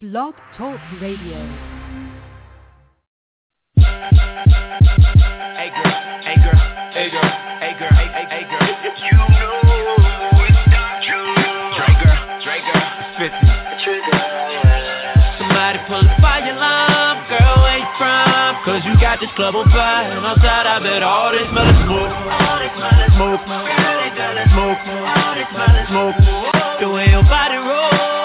Blog Talk Radio. Hey girl, hey girl, hey girl, hey girl, hey, hey, hey girl. You know it's not true. Dre girl, Dre girl, it's 50. Somebody pull the fire alarm, girl, where you from? Cause you got this club on fire, and outside I bet all this smell of smoke. All this smell of smoke, smoke, all this smell of smoke. The way your body roll, I'ma lose control.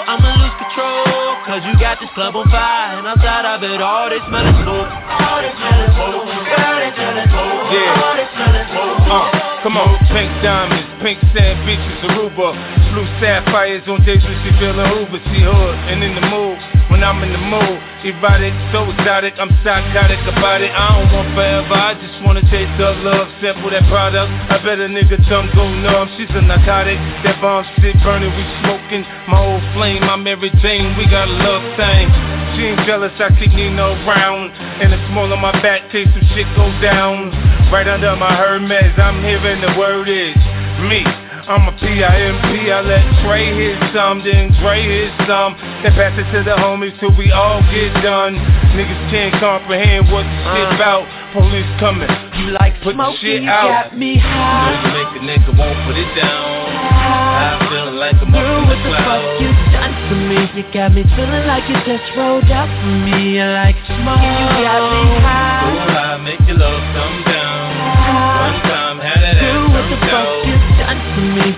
Cause you got this club on fire, and outside I bet all this smell of smoke. All this smell of smoke, girl, they smell of smoke. Yeah. All this smell of smoke. Uh, come on, pink diamonds, pink sand beaches, Aruba Blue sapphires on days when she feeling Uber She hood and in the mood, when I'm in the mood Erotic, so exotic, I'm psychotic about it. I don't want forever, I just wanna taste the love Sample that product, I bet a nigga tongue go numb She's a narcotic, that bomb shit burning, we smoking. My old flame, my Mary Jane, we got a love thing. She ain't jealous, I keep Nina around And the small on my back, case some shit go down. Right under my Hermes, I'm hearing the word is me I'm a P-I-M-P, I let Trey hit some, then Dre hit some Then pass it to the homies till we all get done Niggas can't comprehend what the shit uh. about Police coming, You like put smoking, shit you out got me high. You make a nigga won't put it down. I'm feeling like I'm Girl, up what in the the fuck you done for me? You got me feeling like you just rolled up for me. You like smoke, you got me oh. high.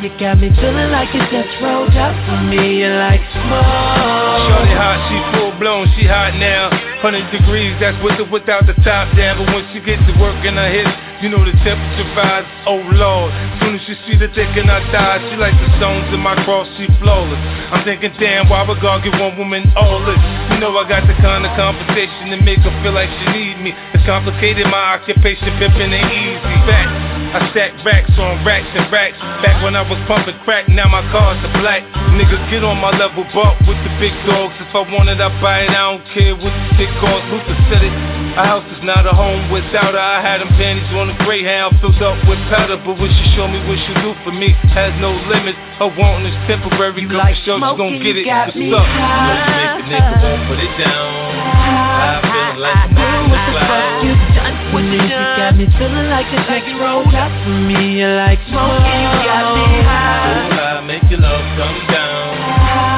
You got me feeling like you just rolled up for me. You like smoke. Shorty hot, she full blown, she hot now. Hundred degrees, that's with or without the top down. But once she gets to work in her hips, you know the temperature rise. Oh lord, soon as she see the dick in her thighs, she like the stones in my cross, she flawless. I'm thinking, damn, why would God give one woman all this? You know I got the kind of conversation to make her feel like she need me. It's complicated, my occupation pimping ain't easy. Facts. I stack racks on racks and racks. Back when I was pumping crack, now my cars are black. Niggas get on my level, buck with the big dogs. If I want it, I buy it. I don't care what the shit costs. Luther said it. A house is not a home without her. I had them panties on a greyhound filled up with powder. But what she show me, what she do for me, has no limits. Her wanting is temporary. You Come like show she gon' get you it. got What's me up? You make a nigga won't put it down. Me feeling like you just rolled up for me. You like smoke, you got me So high. I make your love come down.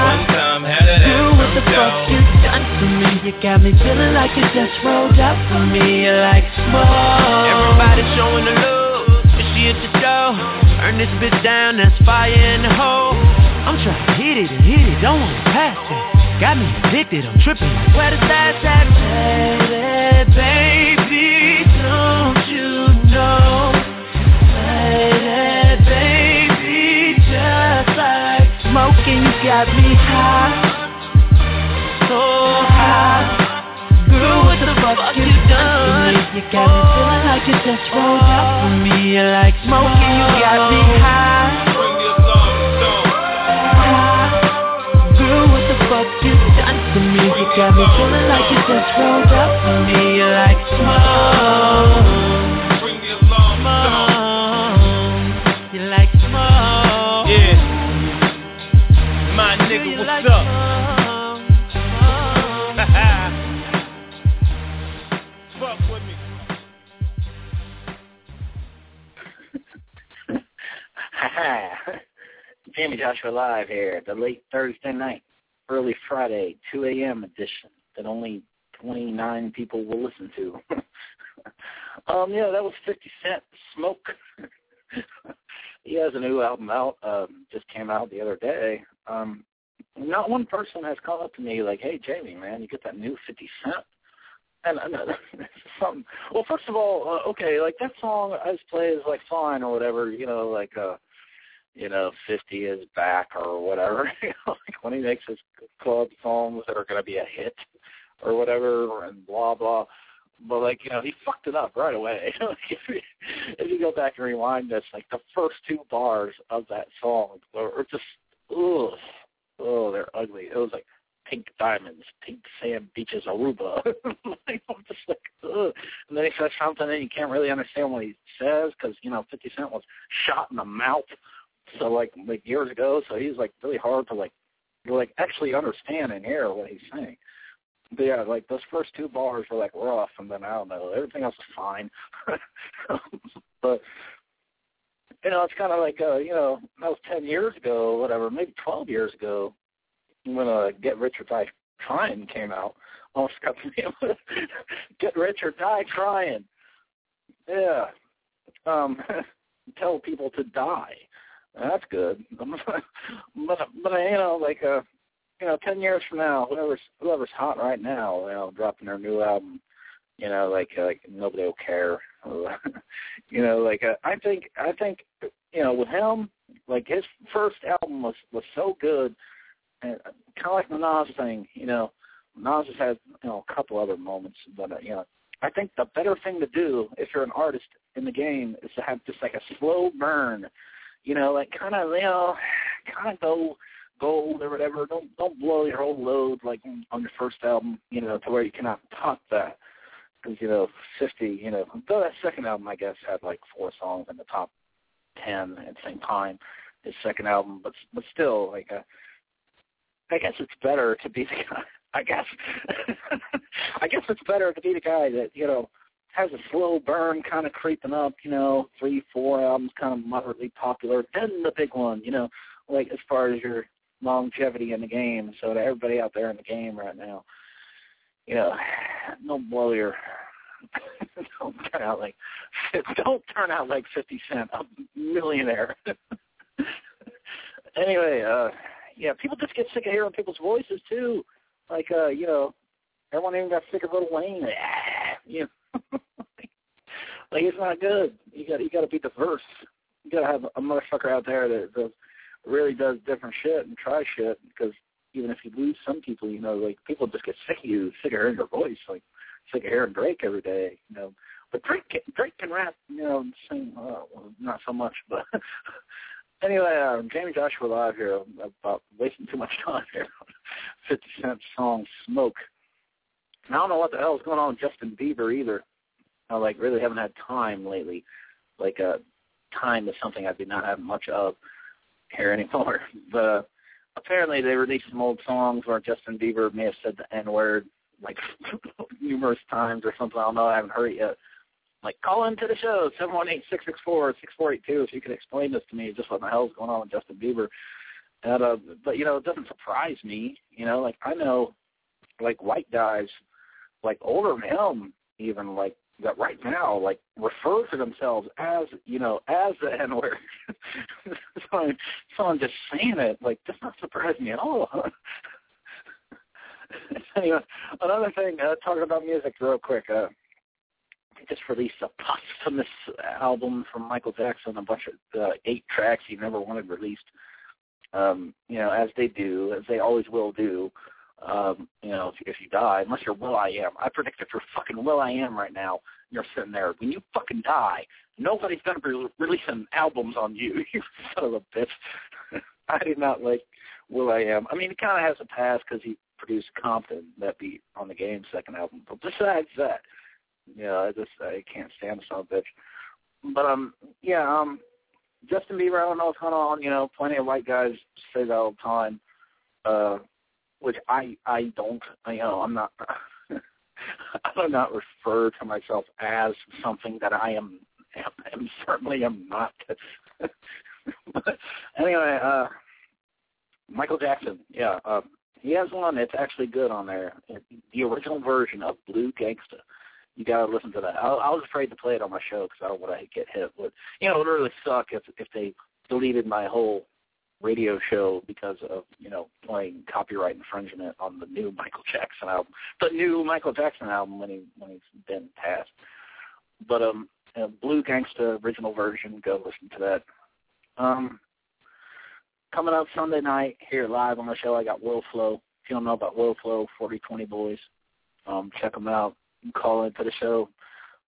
One time had that Girl, what the ass fuck turned you out. done for me? You got me feeling like you just rolled up for me. You like smoke. Everybody showing the love, but she at the door. Turn this bitch down, that's fire in the hole. I'm trying to hit it and hit it, don't wanna pass it. Got me addicted, I'm tripping. Where the stats at? Lady, got me high, so high. Girl, what the fuck you done for me? You got me feeling like you just rolled up for me. You like smoking, you got me high. Bring Girl, what the fuck you done for me? You got me feeling like you just rolled up for me. You like smoke, Jayme Joshua Live here, the late Thursday night, early Friday, 2 a.m. edition that only 29 people will listen to. um, yeah, that was 50 Cent Smoke. he has a new album out, um, just came out the other day. Um, not one person has come up to me like, hey, Jayme, man, you get that new 50 Cent? And uh, something. Well, first of all, uh, okay, like that song I just play is like fine or whatever, you know, like uh you know, 50 is back or whatever. Like when he makes his club songs that are going to be a hit or whatever and blah, blah. But, like, you know, he fucked it up right away. if, you, if you go back and rewind this, like, the first two bars of that song are just, ugh, oh, they're ugly. It was like, pink diamonds, pink sand beaches, Aruba. I'm just like, ugh. And then he says something and you can't really understand what he says because, you know, 50 Cent was shot in the mouth so like like years ago, so he's like really hard to like like actually understand and hear what he's saying. But yeah, like those first two bars were like rough, and then I don't know, everything else is fine. but you know, it's kind of like uh, you know, that was ten years ago, whatever, maybe twelve years ago, when uh, Get Rich or Die Trying came out. Almost got the. Get Rich or Die Trying. Yeah. Um, tell people to die. That's good. but but you know, like uh you know, ten years from now, whoever's whoever's hot right now, you know, dropping their new album, you know, like like nobody will care. you know, like uh, I think I think you know with him, like his first album was was so good, and kind of like the Nas thing. You know, Nas has had you know a couple other moments, but uh, you know, I think the better thing to do if you're an artist in the game is to have just like a slow burn. You know, like kind of you know, kind of go gold or whatever. Don't don't blow your whole load like on your first album. You know, to where you cannot top that. Because you know, fifty. You know, though that second album I guess had like four songs in the top ten at the same time. His second album, but but still, like, uh, I guess it's better to be the guy. I guess, I guess it's better to be the guy that you know has a slow burn, kind of creeping up. You know, three, four albums, kind of moderately popular. Then the big one. You know, like as far as your longevity in the game. So to everybody out there in the game right now, you know, don't blow your don't turn out like don't turn out like fifty cent, a millionaire. anyway, uh yeah, people just get sick of hearing people's voices too. Like uh, you know, everyone even got sick of Lil Wayne. you know. like it's not good. You got you got to be diverse. You got to have a motherfucker out there that, that really does different shit and try shit because even if you lose some people, you know, like people just get sick of you, sick of hearing your voice, like sick of hearing Drake every day, you know. But Drake can, Drake can rap, you know, sing, uh, well, not so much, but anyway, uh, Jayme Joshua live here about wasting too much time here. Fifty Cent song "Smoke." And I don't know what the hell is going on with Justin Bieber either. I like really haven't had time lately. Like uh, time is something I do not have much of here anymore. But uh, apparently they released some old songs where Justin Bieber may have said the N word like numerous times or something. I don't know. I haven't heard it yet. Like call into the show seven one eight six six four six four eight two if you could explain this to me. Just what the hell's going on with Justin Bieber. And uh, but you know it doesn't surprise me. You know, like I know like white guys like older men even like that right now like refer to themselves as you know as the N word. So I'm just saying it like does not surprise me at all. anyway, another thing, uh, talking about music real quick. Uh, just released a posthumous album from Michael Jackson, a bunch of uh, eight tracks he never wanted released. Um, you know, as they do, as they always will do um, you know, if, if you die, unless you're Will I Am. I predict if you're fucking Will I Am right now, you're sitting there. When you fucking die, nobody's gonna be releasing albums on you. You son of a bitch. I did not like Will I Am. I mean, he kind of has a pass because he produced Compton, that beat on the game second album. But besides that, yeah, I just I can't stand the son of a bitch. But um, yeah, um, Justin Bieber. I don't know what's going on. You know, plenty of white guys say that all the time. Uh, which I I don't you know I'm not I do not refer to myself as something that I am am, am certainly am not. but anyway, uh Michael Jackson, yeah, uh, he has one that's actually good on there. The original version of Blue Gangsta. You gotta listen to that. I, I was afraid to play it on my show because I don't want to get hit. But you know, it would really suck if if they deleted my whole radio show because of you know playing copyright infringement on the new Michael Jackson album, the new Michael Jackson album when he when he's been passed. But um, uh, Blue Gangsta original version, go listen to that. Um, coming up Sunday night here live on the show, I got Will Flow. If you don't know about Will Flow, Forty Twenty Boys, um, check them out. Call into the show.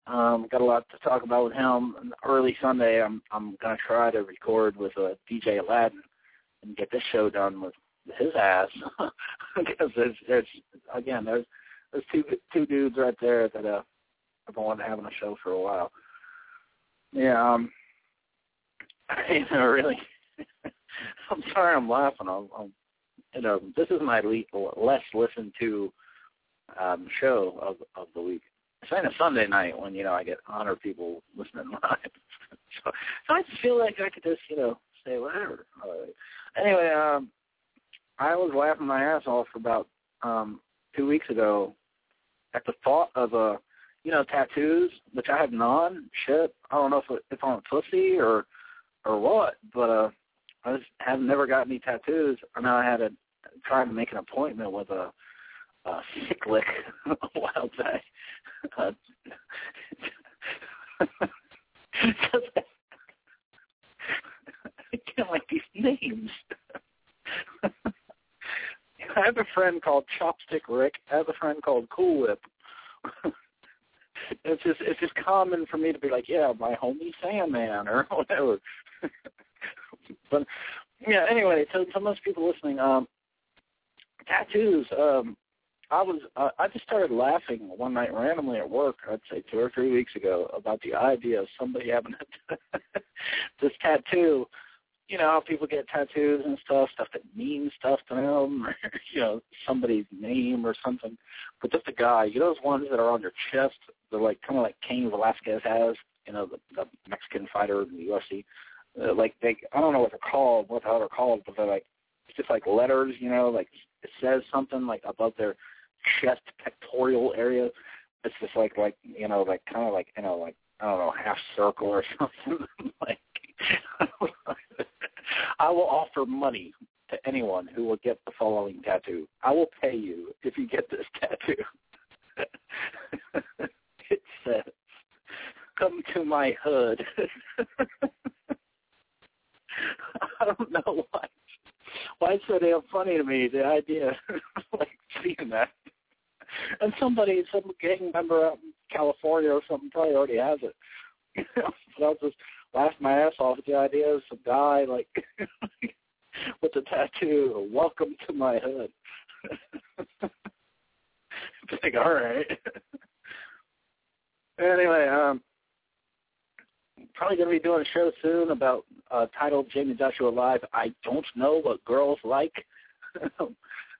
Um, got a lot to talk about with him. Early Sunday, I'm I'm gonna try to record with uh, DJ Aladdin and get this show done with his ass because there's there's again there's there's two two dudes right there that uh have been wanting to have a show for a while. Yeah, um you know really I'm sorry I'm laughing. I'm, I'm you know, this is my le- less listened to um, show of of the week. It's on a Sunday night when you know I get hundred people listening live, so, so I just feel like I could just you know say whatever. Uh, anyway, um, I was laughing my ass off about um, two weeks ago at the thought of a uh, you know tattoos, which I have none. Shit, I don't know if if I'm a pussy or or what, but uh, I just have never got any tattoos. I I had to try to make an appointment with a uh, cyclic a while back. Uh, can't like these names. I have a friend called Chopstick Rick. I have a friend called Cool Whip. it's just it's just common for me to be like, yeah, my homie Sandman or whatever. but yeah, anyway, so to most people listening, um, tattoos. Um, I was uh, I just started laughing one night randomly at work. I'd say two or three weeks ago about the idea of somebody having this tattoo. You know people get tattoos and stuff, stuff that means stuff to them, or you know somebody's name or something. But just a guy, you know those ones that are on your chest. They're like kind of like Cain Velasquez has, you know, the, the Mexican fighter in the UFC. Uh, like they, I don't know what they're called, what the hell they're called, but they're like it's just like letters, you know, like it says something like above their chest pectoral area. It's just like like you know like kind of like you know like I don't know half circle or something like. I will offer money to anyone who will get the following tattoo. I will pay you if you get this tattoo. it says, "Come to my hood." I don't know why. Why it's so damn funny to me the idea, of like seeing that and somebody, some gang member out in California or something, probably already has it. but I'll just laugh my ass off at the idea of some guy like with a tattoo, "Welcome to my hood." like, all right. anyway, um, probably to be doing a show soon about uh, titled Jayme Joshua Live. I don't know what girls like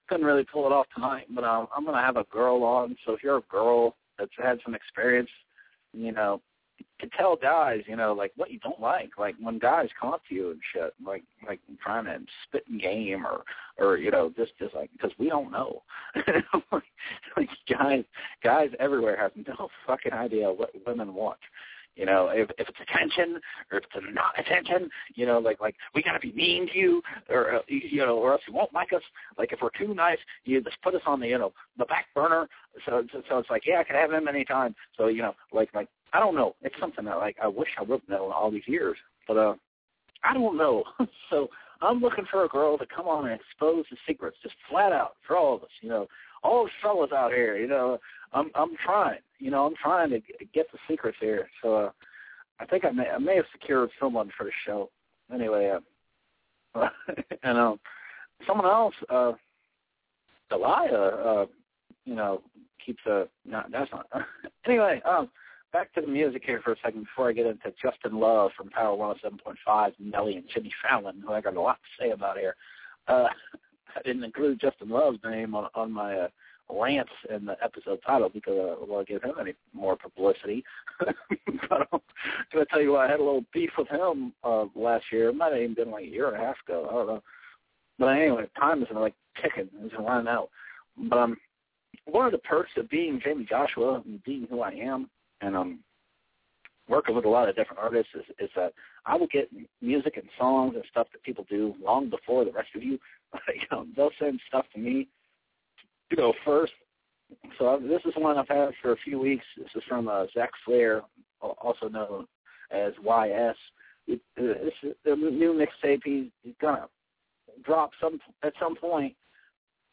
couldn't really pull it off tonight, but um, I'm to have a girl on. So if you're a girl that's had some experience, you know, to tell guys, you know, like what you don't like, like when guys come up to you and shit, like like trying to spit in game or or you know just just like because we don't know, like, like guys guys everywhere have no fucking idea what women want. You know, if if it's attention or if it's not attention, you know, like like we gotta be mean to you, or uh, you know, or else you won't like us. Like if we're too nice, you just put us on the you know the back burner. So so, so it's like yeah, I can have him anytime. So you know, like like I don't know. It's something that like I wish I would have known all these years, but uh, I don't know. so I'm looking for a girl to come on and expose the secrets, just flat out for all of us. You know, all the fellas out here. You know, I'm I'm trying. You know, I'm trying to get the secrets here. So uh, I think I may I may have secured someone for the show. Anyway, uh, and um, someone else, uh, Delia, uh, you know, keeps a no, that's not. anyway, um, back to the music here for a second before I get into Justin Love from Power 107.5, Nelly and Jimmy Fallon, who I got a lot to say about here. Uh, I didn't include Justin Love's name on on my uh, rants in the episode title because I don't want to give him any more publicity. but I'm going to tell you what, I had a little beef with him uh, last year. It might have even been like a year and a half ago. I don't know. But anyway, time is like ticking. It's running out. But um, one of the perks of being Jayme Joshua and being who I am and um, working with a lot of different artists is, is that I will get music and songs and stuff that people do long before the rest of you. Like, um, they'll send stuff to me to go first. So this is one I've had for a few weeks. This is from uh, Zach Flair, also known as YS. It, it's the new mixtape. He's, he's gonna drop some at some point,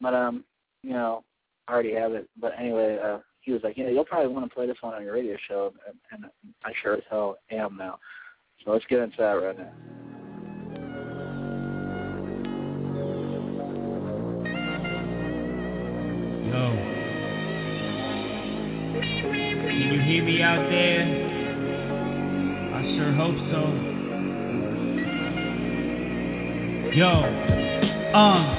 but um, you know, I already have it. But anyway, uh, he was like, yeah, you'll probably want to play this one on your radio show, and, and I sure as hell am now. So let's get into that right now. Out there? I sure hope so. Yo. Um.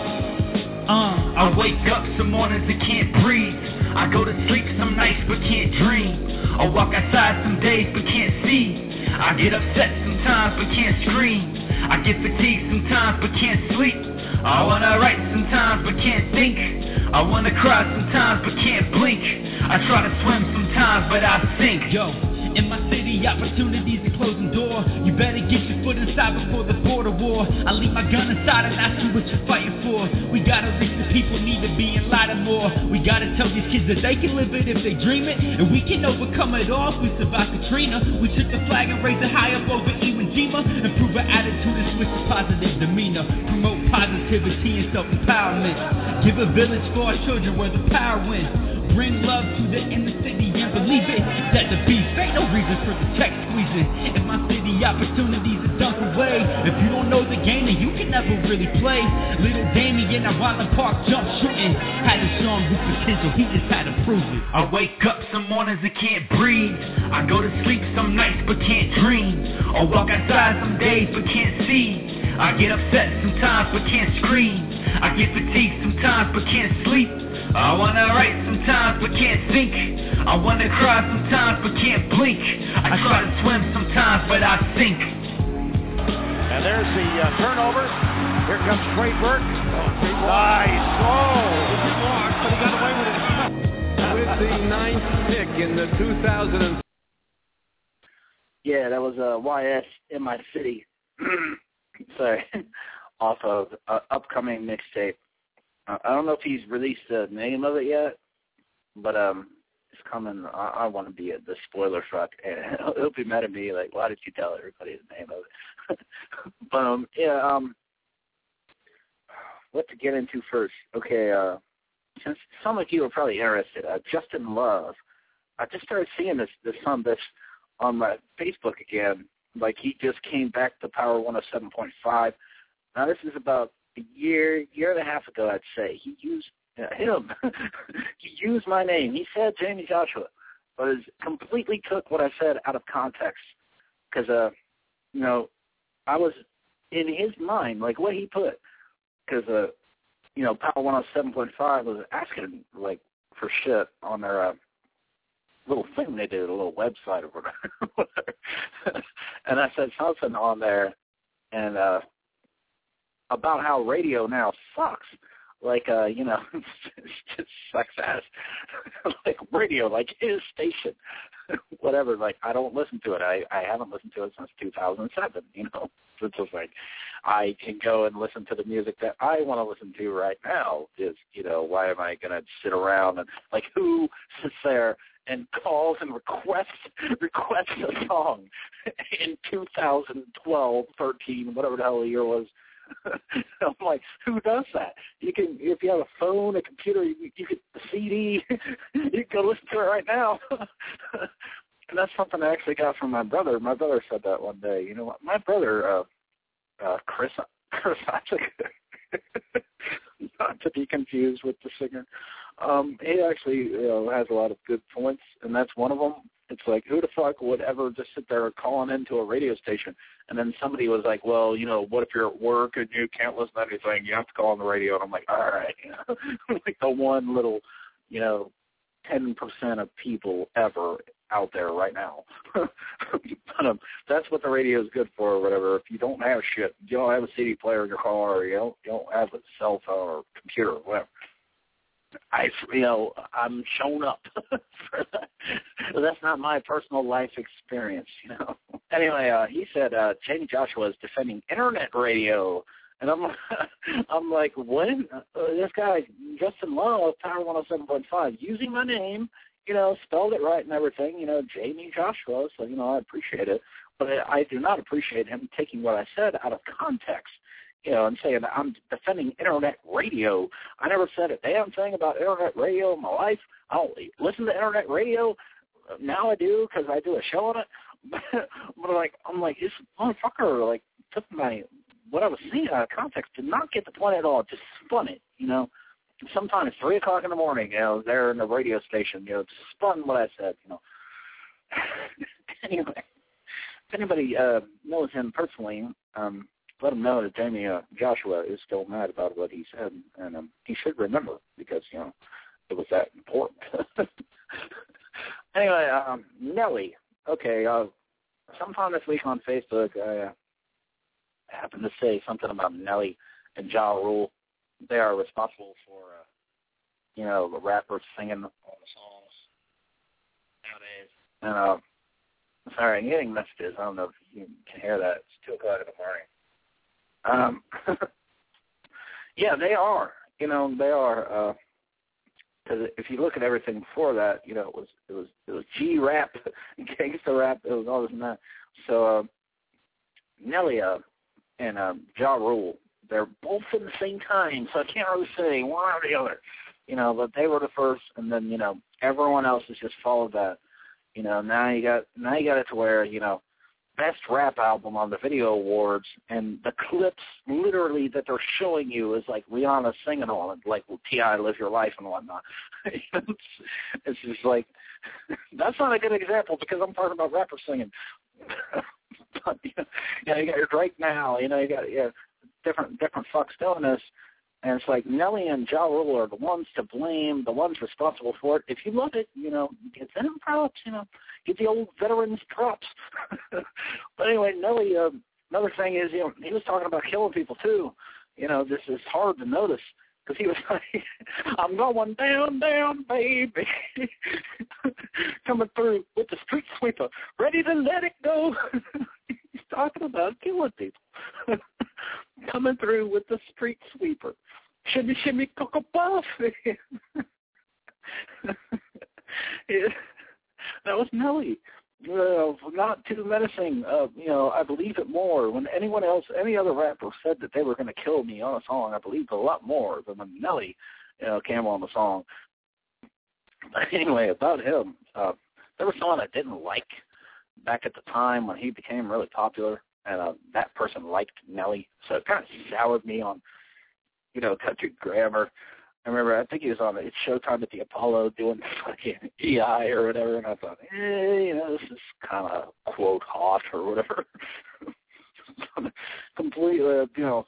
Uh, I wake up some mornings and can't breathe. I go to sleep some nights but can't dream. I walk outside some days but can't see. I get upset sometimes but can't scream. I get fatigued sometimes but can't sleep. I wanna write sometimes but can't think. I wanna cry sometimes but can't blink. I try to swim sometimes but I sink. Yo, in my city, opportunities are closing door. You better get your foot inside before the border war. I leave my gun inside and ask you what you're fighting for. We gotta reach the people need to be enlightened more. We gotta tell these kids that they can live it if they dream it. And we can overcome it all if we survive Katrina. We took the flag and raised it high up over Iwo Jima. Improve our attitude and switch to positive demeanor. Promote positivity and self-empowerment. Give a village for our children where the power wins. Bring love to the inner city and believe it. That the beef ain't no reason for the check squeezing. In my city, opportunities are dunked away. If you don't know the game, then you can never really play. Little Damien at Roland Park jump shooting. Had to show him his potential, he just had to prove it. I wake up some mornings and can't breathe. I go to sleep some nights but can't dream. Or walk outside some days but can't see. I get upset sometimes but can't scream. I get fatigued sometimes but can't sleep. I wanna write sometimes but can't think. I wanna cry sometimes but can't blink. I try to swim sometimes but I sink. And there's the uh, turnover. Here comes Trey Burke. Nice. Oh! but he got away with it. With the ninth pick in the 2000. Yeah, that was uh, YS in my city. Sorry, off of uh, upcoming mixtape. Uh, I don't know if he's released the name of it yet, but um, it's coming. I, I want to be at the spoiler truck, and he'll, he'll be mad at me. Like, why did you tell everybody the name of it? but um, yeah, um, what to get into first? Okay, uh, since some of you are probably interested, uh, Justin Love. I just started seeing this this son this on my Facebook again. Like he just came back to Power 107.5. Now this is about a year, year and a half ago, I'd say. He used uh, him. he used my name. He said Jayme Joshua, but is completely took what I said out of context. Because, uh, you know, I was in his mind, like what he put. Because, uh, you know, Power 107.5 was asking like for shit on their uh, little thing they did, a little website or whatever. and I said something on there, and uh about how radio now sucks. Like uh, you know, just sucks ass. like radio, like his station, whatever. Like I don't listen to it. I I haven't listened to it since 2007. You know, it's just like I can go and listen to the music that I want to listen to right now. Is you know, why am I to sit around and like who sits there and calls and requests requests a song in 2012, 13, whatever the hell the year was. I'm like, who does that? You can, if you have a phone, a computer, you, you get the CD, you can go listen to it right now. and that's something I actually got from my brother. My brother said that one day. You know what? My brother, uh, uh, Chris, Chris Isaac, not to be confused with the singer. Um, he actually you know, has a lot of good points, and that's one of them. It's like, who the fuck would ever just sit there calling into a radio station? And then somebody was like, well, you know, what if you're at work and you can't listen to anything? You have to call on the radio. And I'm like, all right. You know? like the one little, you know, 10% of people ever out there right now. but um, that's what the radio is good for or whatever. If you don't have shit, you don't have a CD player in your car, or you don't, you don't have a cell phone or computer or whatever, I, you know, I'm shown up. That's not my personal life experience, you know. Anyway, uh, he said uh, Jayme Joshua is defending internet radio, and I'm, I'm like, when uh, this guy Justin Love, Power 107.5, using my name, you know, spelled it right and everything, you know, Jayme Joshua. So you know, I appreciate it, but I do not appreciate him taking what I said out of context you know, and saying I'm defending internet radio. I never said a damn thing about internet radio in my life. I don't listen to internet radio. Now I do because I do a show on it. but like, I'm like, this motherfucker like took my what I was saying out of context, did not get the point at all. Just spun it, you know. Sometimes three o'clock in the morning, you know, there in the radio station, you know, just spun what I said, you know. anyway, if anybody uh, knows him personally, um, let him know that Jayme uh, Joshua is still mad about what he said, and um, he should remember because you know it was that important. anyway, um, Nelly. Okay, uh, sometime this week on Facebook, I uh, happened to say something about Nelly and Ja Rule. They are responsible for, uh, you know, the rappers singing on the songs nowadays. And uh, sorry, I'm getting messages. I don't know if you can hear that. It's two o'clock in the morning. Um, yeah, they are. You know, they are. Because uh, if you look at everything before that, you know, it was it was it was G rap, gangster rap. It was all this and that. So uh, Nelly uh, and um, Ja Rule, they're both in the same time, so I can't really say one or the other. You know, but they were the first, and then you know everyone else has just followed that. You know, now you got now you got it to where you know best rap album on the video awards, and the clips literally that they're showing you is like Rihanna singing on it, like T.I. "Live Your Life" and whatnot. it's, it's just like that's not a good example because I'm talking about rappers singing. but, you, know, you you got your Drake now. You know, you got yeah, different different fucks doing this. And it's like Nelly and Ja Rule are the ones to blame, the ones responsible for it. If you love it, you know, give them props, you know, give the old veterans props. but anyway, Nelly, uh, another thing is, you know, he was talking about killing people too. You know, this is hard to notice because he was like, I'm going down, down, baby. Coming through with the street sweeper, ready to let it go. He's talking about killing people. Coming through with the street sweeper. Shimmy, shimmy, cocoa puff. that was Nelly. Uh, not too menacing. Uh, you know, I believe it more. When anyone else, any other rapper said that they were going to kill me on a song, I believed a lot more than when Nelly, you know, came on the song. But anyway, about him, uh, there was someone I didn't like back at the time when he became really popular, and uh, that person liked Nelly, so it kind of soured me on, you know, country grammar. I remember, I think he was on it's Showtime at the Apollo doing fucking EI or whatever, and I thought, eh, you know, this is kind of quote hot or whatever. Completely, you know.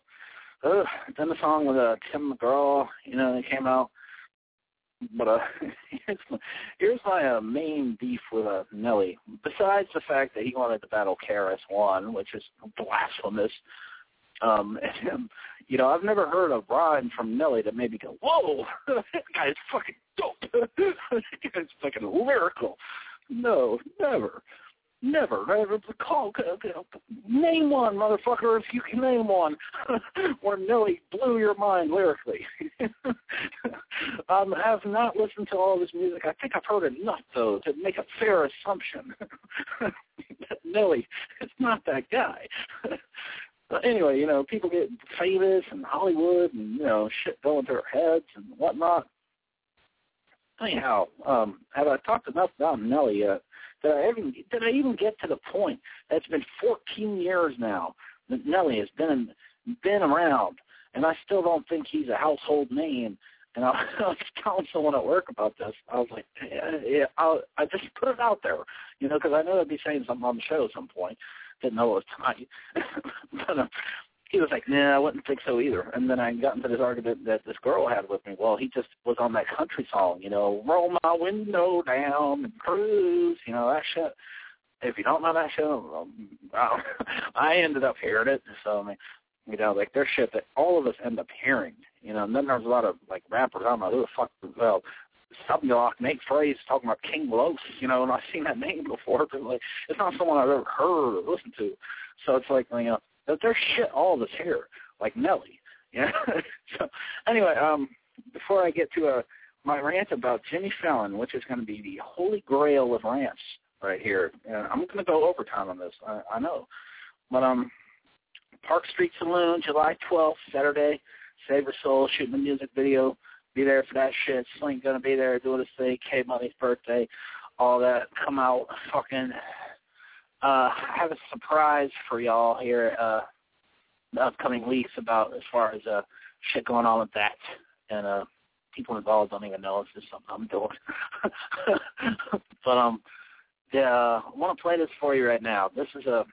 Uh, then the song with uh, Tim McGraw, you know, they came out. But uh, here's my uh, main beef with uh, Nelly. Besides the fact that he wanted to battle KRS One, which is blasphemous. Um, and, you know, I've never heard a rhyme from Nelly that made me go, "Whoa, that guy's fucking dope. that guy's fucking lyrical." No, never, never. never call, name one, motherfucker, if you can name one, where Nelly blew your mind lyrically. um, I have not listened to all this music. I think I've heard enough though to make a fair assumption that is not that guy. But anyway, you know, people get famous in Hollywood and, you know, shit going through their heads and whatnot. Anyhow, um, have I talked enough about Nelly yet? Did I even did I even get to the point that it's been 14 years now that Nelly has been been around, and I still don't think he's a household name. And I, was telling someone at work about this. I was like, yeah, yeah I'll, I just put it out there, you know, because I know I'd be saying something on the show at some point didn't know it was tonight, but uh, he was like, nah, I wouldn't think so either. And then I got into this argument that this girl had with me. Well, he just was on that country song, you know, roll my window down and cruise, you know, that shit. If you don't know that shit, um, I ended up hearing it. So, I mean, you know, like there's shit that all of us end up hearing, you know, and then there's a lot of like rappers, I don't know who the fuck, well, something like Nate Phrase talking about King Los, you know, and I've seen that name before, but like it's not someone I've ever heard or listened to. So it's like you know, there's shit all us here, like Nelly. Yeah. so anyway, um, before I get to uh, my rant about Jimmy Fallon, which is going to be the holy grail of rants right here, and I'm going to go overtime on this. I, I know, but um, Park Street Saloon, July 12th, Saturday. Save Your Soul shooting a music video be there for that shit. Slink gonna be there doing his thing. K Money's birthday, all that. Come out, fucking uh, I have a surprise for y'all here uh, the upcoming weeks about as far as uh, shit going on with that, and uh, people involved don't even know it's just something I'm doing. but um, yeah, uh, I want to play this for you right now. This is a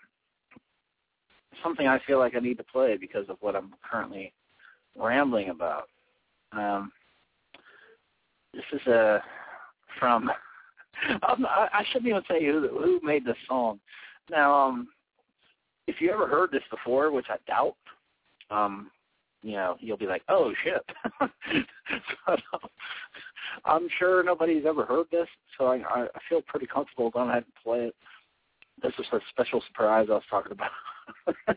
something I feel like I need to play because of what I'm currently rambling about. Um, this is a from I I shouldn't even tell you who, who made this song. Now, um, if you ever heard this before, which I doubt, um, you know, you'll be like, "Oh shit!" but, um, I'm sure nobody's ever heard this, so I, I feel pretty comfortable going ahead and play it. This was a special surprise I was talking about.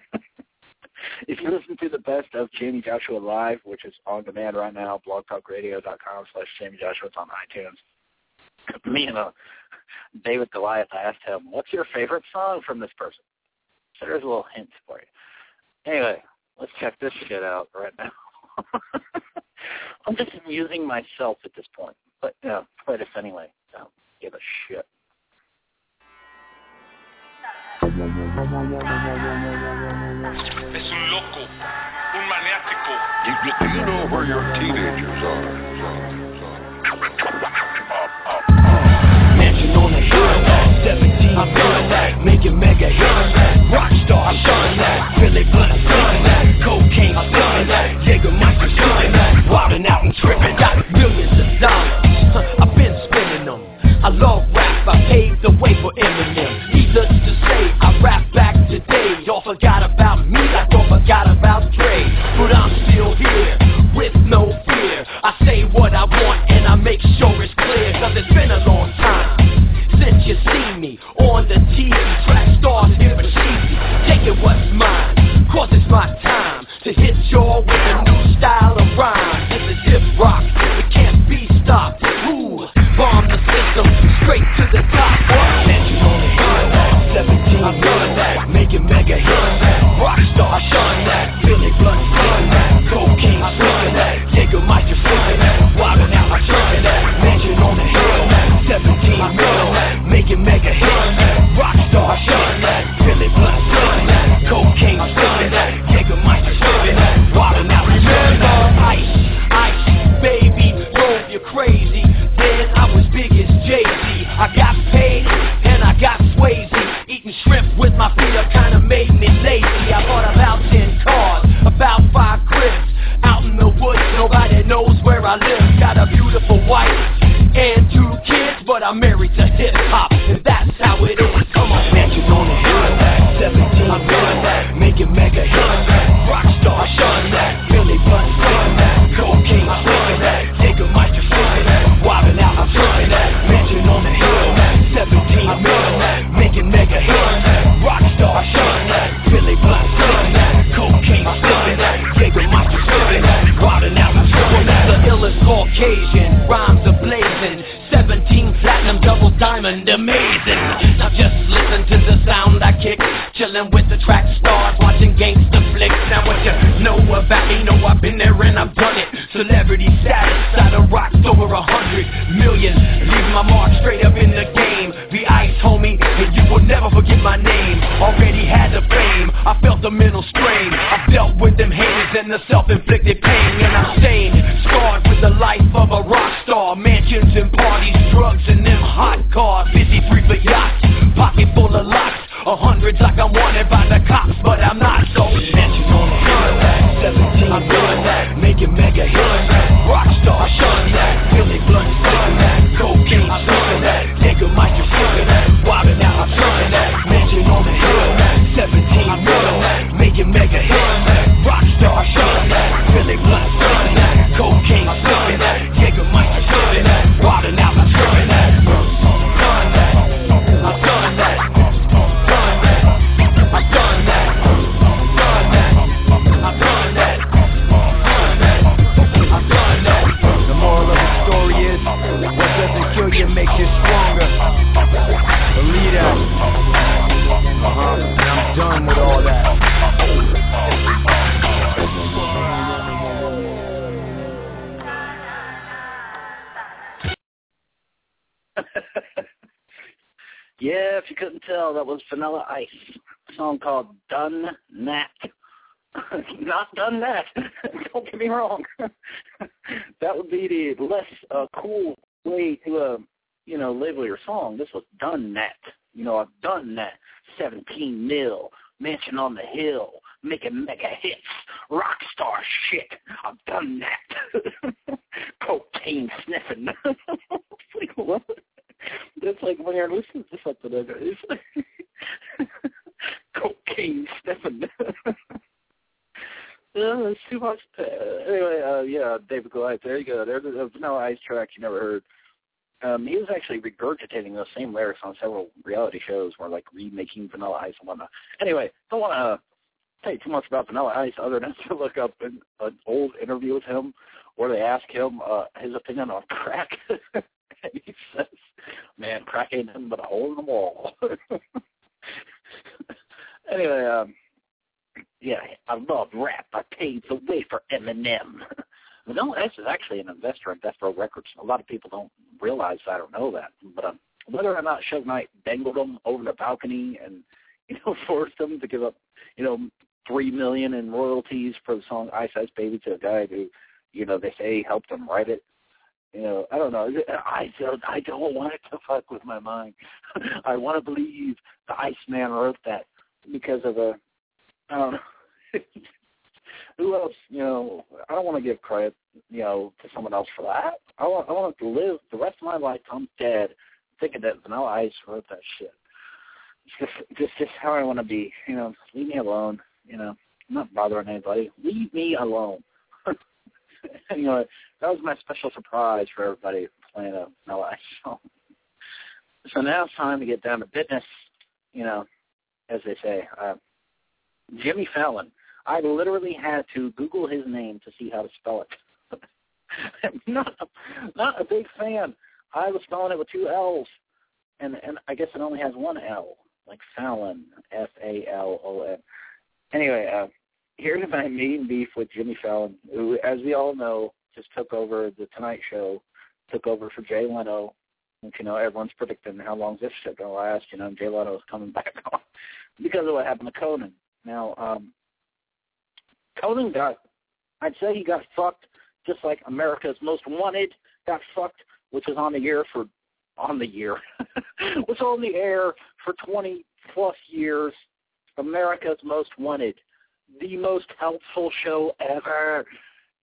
if you listen to the best of Jayme Joshua Live, which is on demand right now, blogtalkradio.com slash Jayme Joshua, it's on iTunes. me and a David Goliath, I asked him, "What's your favorite song from this person?" So there's a little hint for you. Anyway, let's check this shit out right now. I'm just amusing myself at this point, but yeah, play this anyway. Don't give a shit. Es un loco, un maniático. You know where your teenagers are. Make it mega hits, Rockstar, I shine that. Billy Blunt, shine that. Cocaine, I shine that. Jägermeister, shine that. Wildin' out and trippin', got millions of dollars. Huh, I've been spinning them. I love rap, I paved the way for Eminem. couldn't tell, that was Vanilla Ice. A song called Done That. Not done that. Don't get me wrong. that would be the less uh, cool way to, uh, you know, label your song. This was done that. You know, I've done that. 17 mil, mansion on the hill, making mega hits, rock star shit. I've done that. Cocaine sniffing. like, what? That's like when you're listening to something like that. Cocaine sniffing. Uh, it's too much. Uh, anyway, uh, yeah, David Goliath. There you go. There's Vanilla Ice track you never heard. Um, he was actually regurgitating those same lyrics on several reality shows, where like remaking Vanilla Ice and whatnot. Anyway, don't want to tell you too much about Vanilla Ice, other than to look up an, an old interview with him where they ask him uh, his opinion on crack, and he says, "Man, crack ain't nothing but a hole in the wall." anyway, um, yeah, I love rap. I paved the way for Eminem. Vanilla Ice is actually an investor in Death Row Records. A lot of people don't realize that or know that. But um, whether or not Suge Knight dangled them over the balcony and you know forced them to give up you know three million in royalties for the song Ice Ice Baby to a guy who you know they say helped him write it. You know, I don't know. I don't. I don't want it to fuck with my mind. I want to believe the Iceman wrote that because of a. I don't know. Who else? You know, I don't want to give credit, you know, to someone else for that. I want. I want to live the rest of my life. I'm dead, thinking that Vanilla Ice wrote that shit. It's just, just, just how I want to be. You know, leave me alone. You know, I'm not bothering anybody. Leave me alone. anyway, that was my special surprise for everybody playing a Vanilla Ice song. So now it's time to get down to business. You know, as they say, uh, Jimmy Fallon. I literally had to Google his name to see how to spell it. I'm not a, not a big fan. I was spelling it with two L's, and and I guess it only has one L, like Fallon, F A L O N. Anyway, uh, here's my main beef with Jimmy Fallon, who, as we all know, just took over the Tonight Show, took over for Jay Leno. And, you know, everyone's predicting how long this shit gonna last. You know, Jay Leno is coming back on because of what happened to Conan. Now, um, Conan got, I'd say he got fucked just like America's Most Wanted got fucked, which was on the air for, on the year, was on the air for 20 plus years. America's Most Wanted, the most helpful show ever.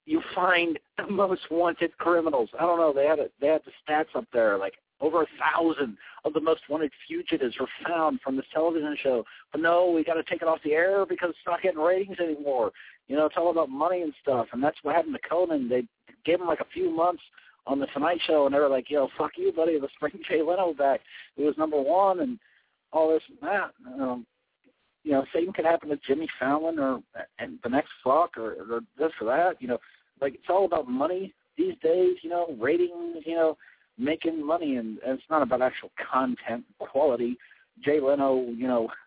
You find the most wanted criminals. I don't know. They had a, they had the stats up there, like over a thousand of the most wanted fugitives were found from this television show. But no, we got to take it off the air because it's not getting ratings anymore. You know, it's all about money and stuff. And that's what happened to Conan. They gave him like a few months on the Tonight Show, and they were like, "Yo, fuck you, buddy. Let's bring Jay Leno back. He was number one, and all this and that." Um, you know, same could happen to Jimmy Fallon or and the next fuck or, or this or that. You know, like it's all about money these days. You know, ratings. You know, making money, and, and it's not about actual content quality. Jay Leno, you know,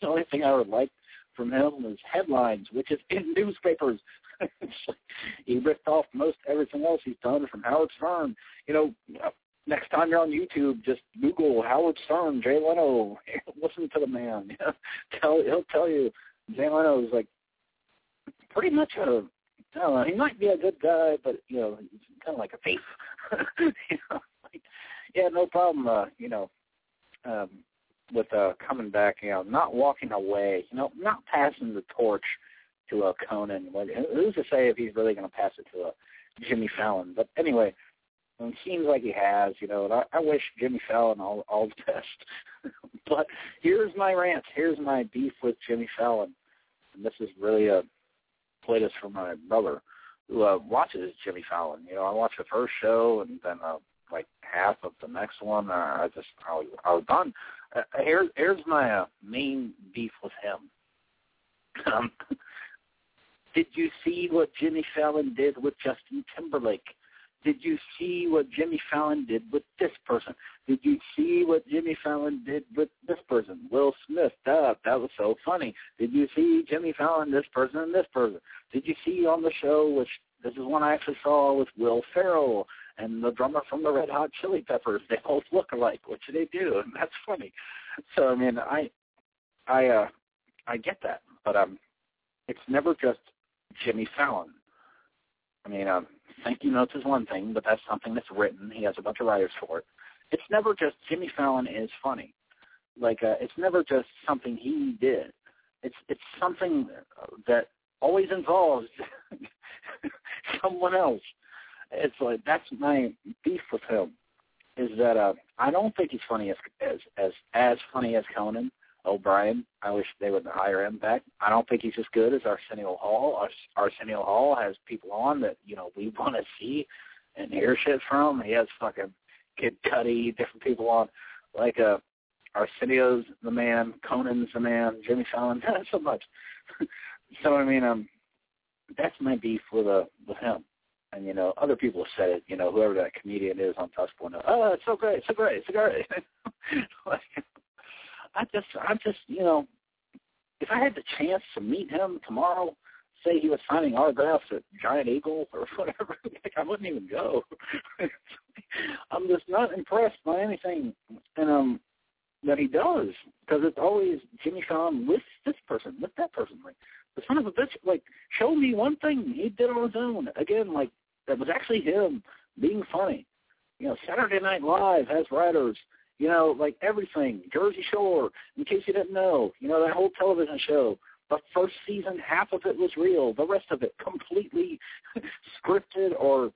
the only thing I would like from him was headlines, which is in newspapers. he ripped off most everything else he's done from Howard Stern. You know, next time you're on YouTube, just Google Howard Stern, Jay Leno. Listen to the man. tell he'll tell you Jay Leno is like pretty much a. I don't know. He might be a good guy, but you know, he's kind of like a thief. you know, like, yeah, no problem. Uh, you know, um, with uh, coming back, you know, not walking away, you know, not passing the torch to a Conan. Who's to say if he's really going to pass it to a Jimmy Fallon? But anyway, it seems like he has, you know. And I, I wish Jimmy Fallon all all the best. but here's my rant. Here's my beef with Jimmy Fallon, and this is really a play this for my brother who uh, watches Jimmy Fallon. You know, I watched the first show and then uh, like half of the next one. Uh, I just I was, I was done. Uh, here, here's my uh, main beef with him. Um, did you see what Jimmy Fallon did with Justin Timberlake? Did you see what Jimmy Fallon did with this person? Did you see what Jimmy Fallon did with this person? Will Smith, that that was so funny. Did you see Jimmy Fallon, this person, and this person? Did you see on the show, which this is one I actually saw with Will Ferrell and the drummer from the Red Hot Chili Peppers? They both look alike. What should they do? And that's funny. So I mean, I, I, uh, I get that, but um, it's never just Jimmy Fallon. I mean, um, thank you notes is one thing, but that's something that's written. He has a bunch of writers for it. It's never just Jimmy Fallon is funny. Like uh, it's never just something he did. it's it's something that always involves someone else. It's like that's my beef with him. Is that uh, I don't think he's funny as as as as funny as Conan O'Brien. I wish they would hire him back. I don't think he's as good as Arsenio Hall. Arsenio Hall has people on that you know we want to see and hear shit from. He has fucking Kid Cudi, different people on. Like uh, Arsenio's the man, Conan's the man, Jimmy Fallon, not so much. so I mean, um, that's my beef with uh with him. And you know, other people have said it. You know, whoever that comedian is on Touch Point, oh, it's so great, it's so great, it's so great. like, I just, I just, you know, if I had the chance to meet him tomorrow, say he was signing autographs at Giant Eagle or whatever, like I wouldn't even go. I'm just not impressed by anything, and um, that he does because it's always Jimmy Fallon with this person, with that person. Like the son of a bitch, like show me one thing he did on his own. Again, like that was actually him being funny. You know, Saturday Night Live has writers. You know, like everything. Jersey Shore. In case you didn't know, you know that whole television show. The first season, half of it was real. The rest of it completely scripted or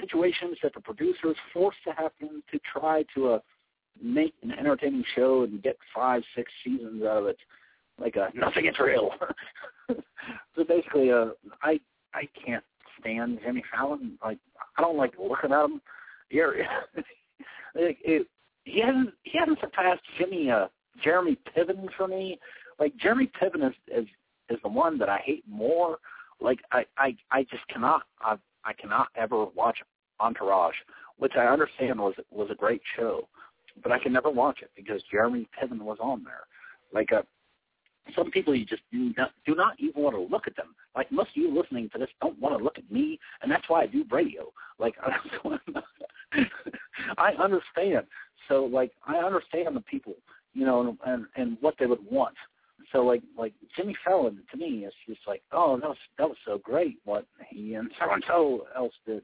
situations that the producers forced to happen to try to uh, make an entertaining show and get five, six seasons out of it. Like a nothing is real. so basically, uh, I I can't stand Jimmy Fallon. Like I don't like looking at him. Yeah, it, it, he hasn't he hasn't surpassed Jimmy uh, Jeremy Piven for me. Like Jeremy Piven is is is the one that I hate more. Like I I I just cannot I I cannot ever watch Entourage, which I understand was was a great show but I can never watch it because Jeremy Piven was on there. Like uh, some people, you just do not, do not even want to look at them. Like most of you listening to this don't want to look at me, and that's why I do radio. Like I understand. So like I understand the people, you know, and, and and what they would want. So like like Jimmy Fallon to me is just like, oh that was that was so great what he and so and so else did.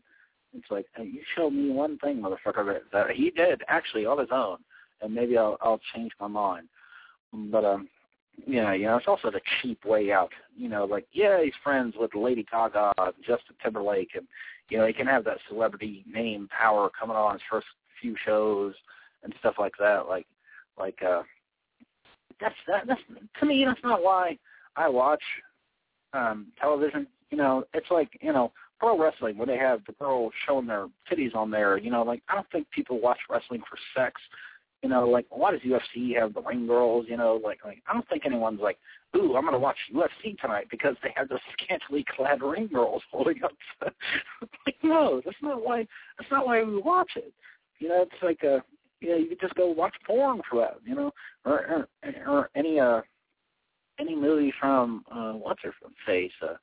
It's like hey, you show me one thing, motherfucker, that, he did actually on his own, and maybe I'll I'll change my mind. But um, yeah, you know, it's also the cheap way out. You know, like yeah, he's friends with Lady Gaga, and Justin Timberlake, and you know he can have that celebrity name power coming on his first few shows and stuff like that. Like, like uh, that's that. That's to me, that's not why I watch um television. You know, it's like you know pro wrestling where they have the girls showing their titties on there. You know, like I don't think people watch wrestling for sex. You know, like why does UFC have the ring girls? You know, like like I don't think anyone's like, ooh, I'm gonna watch UFC tonight because they have those scantily clad ring girls holding up. like no, that's not why. That's not why we watch it. You know, it's like a you know you could just go watch porn that. You know, or or, or any uh any movie from uh what's her face uh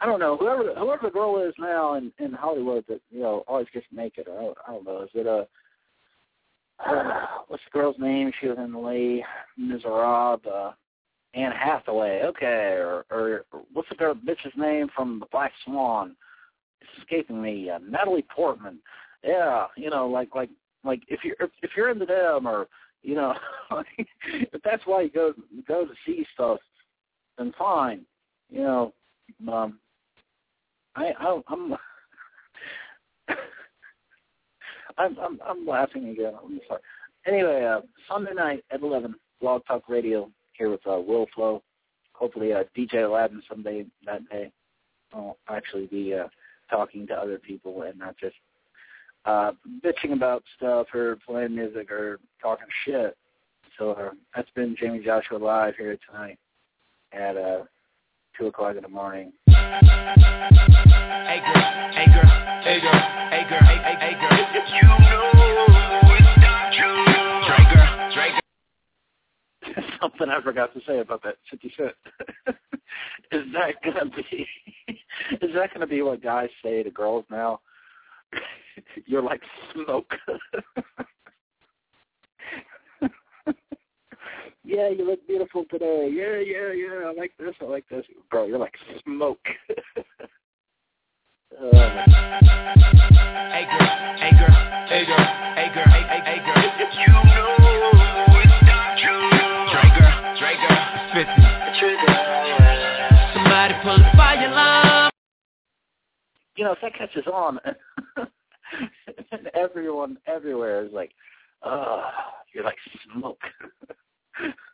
I don't know whoever whoever the girl is now in in Hollywood that you know always gets naked. I don't, I don't know. Is it a uh, what's the girl's name? She was in Les Miserables. Uh, Anne Hathaway. Okay, or or what's the girl bitch's name from The Black Swan? It's escaping me. Uh, Natalie Portman. Yeah, you know, like like like if you're if, you're into them or you know if that's why you go go to see stuff, then fine. You know, um, I, I I'm I'm I'm I'm laughing again. I'm sorry. Anyway, uh, Sunday night at eleven, Blog Talk Radio here with uh, Will Flow. Hopefully, uh, DJ Aladdin someday that day. I'll actually be uh, talking to other people and not just uh, bitching about stuff or playing music or talking shit. So uh, that's been Jayme Joshua live here tonight at uh, two o'clock in the morning. Hey girl, hey girl, hey girl, hey girl, hey, hey, girl. You know it's not true. Dre girl, Dre girl. Something I forgot to say about that 50 Cent. is that gonna be? Is that gonna be what guys say to girls now? You're like smoke. yeah, you look beautiful today. Yeah, yeah, yeah. I like this. I like this. Bro, you're like smoke. Oh, hey girl, hey girl, hey girl, hey girl, hey, hey, hey girl. You know it's not true. Dre girl, Dre girl, it's 50. Somebody pull the fire alarm. You know, if that catches on, and everyone everywhere is like, oh, you're like smoke.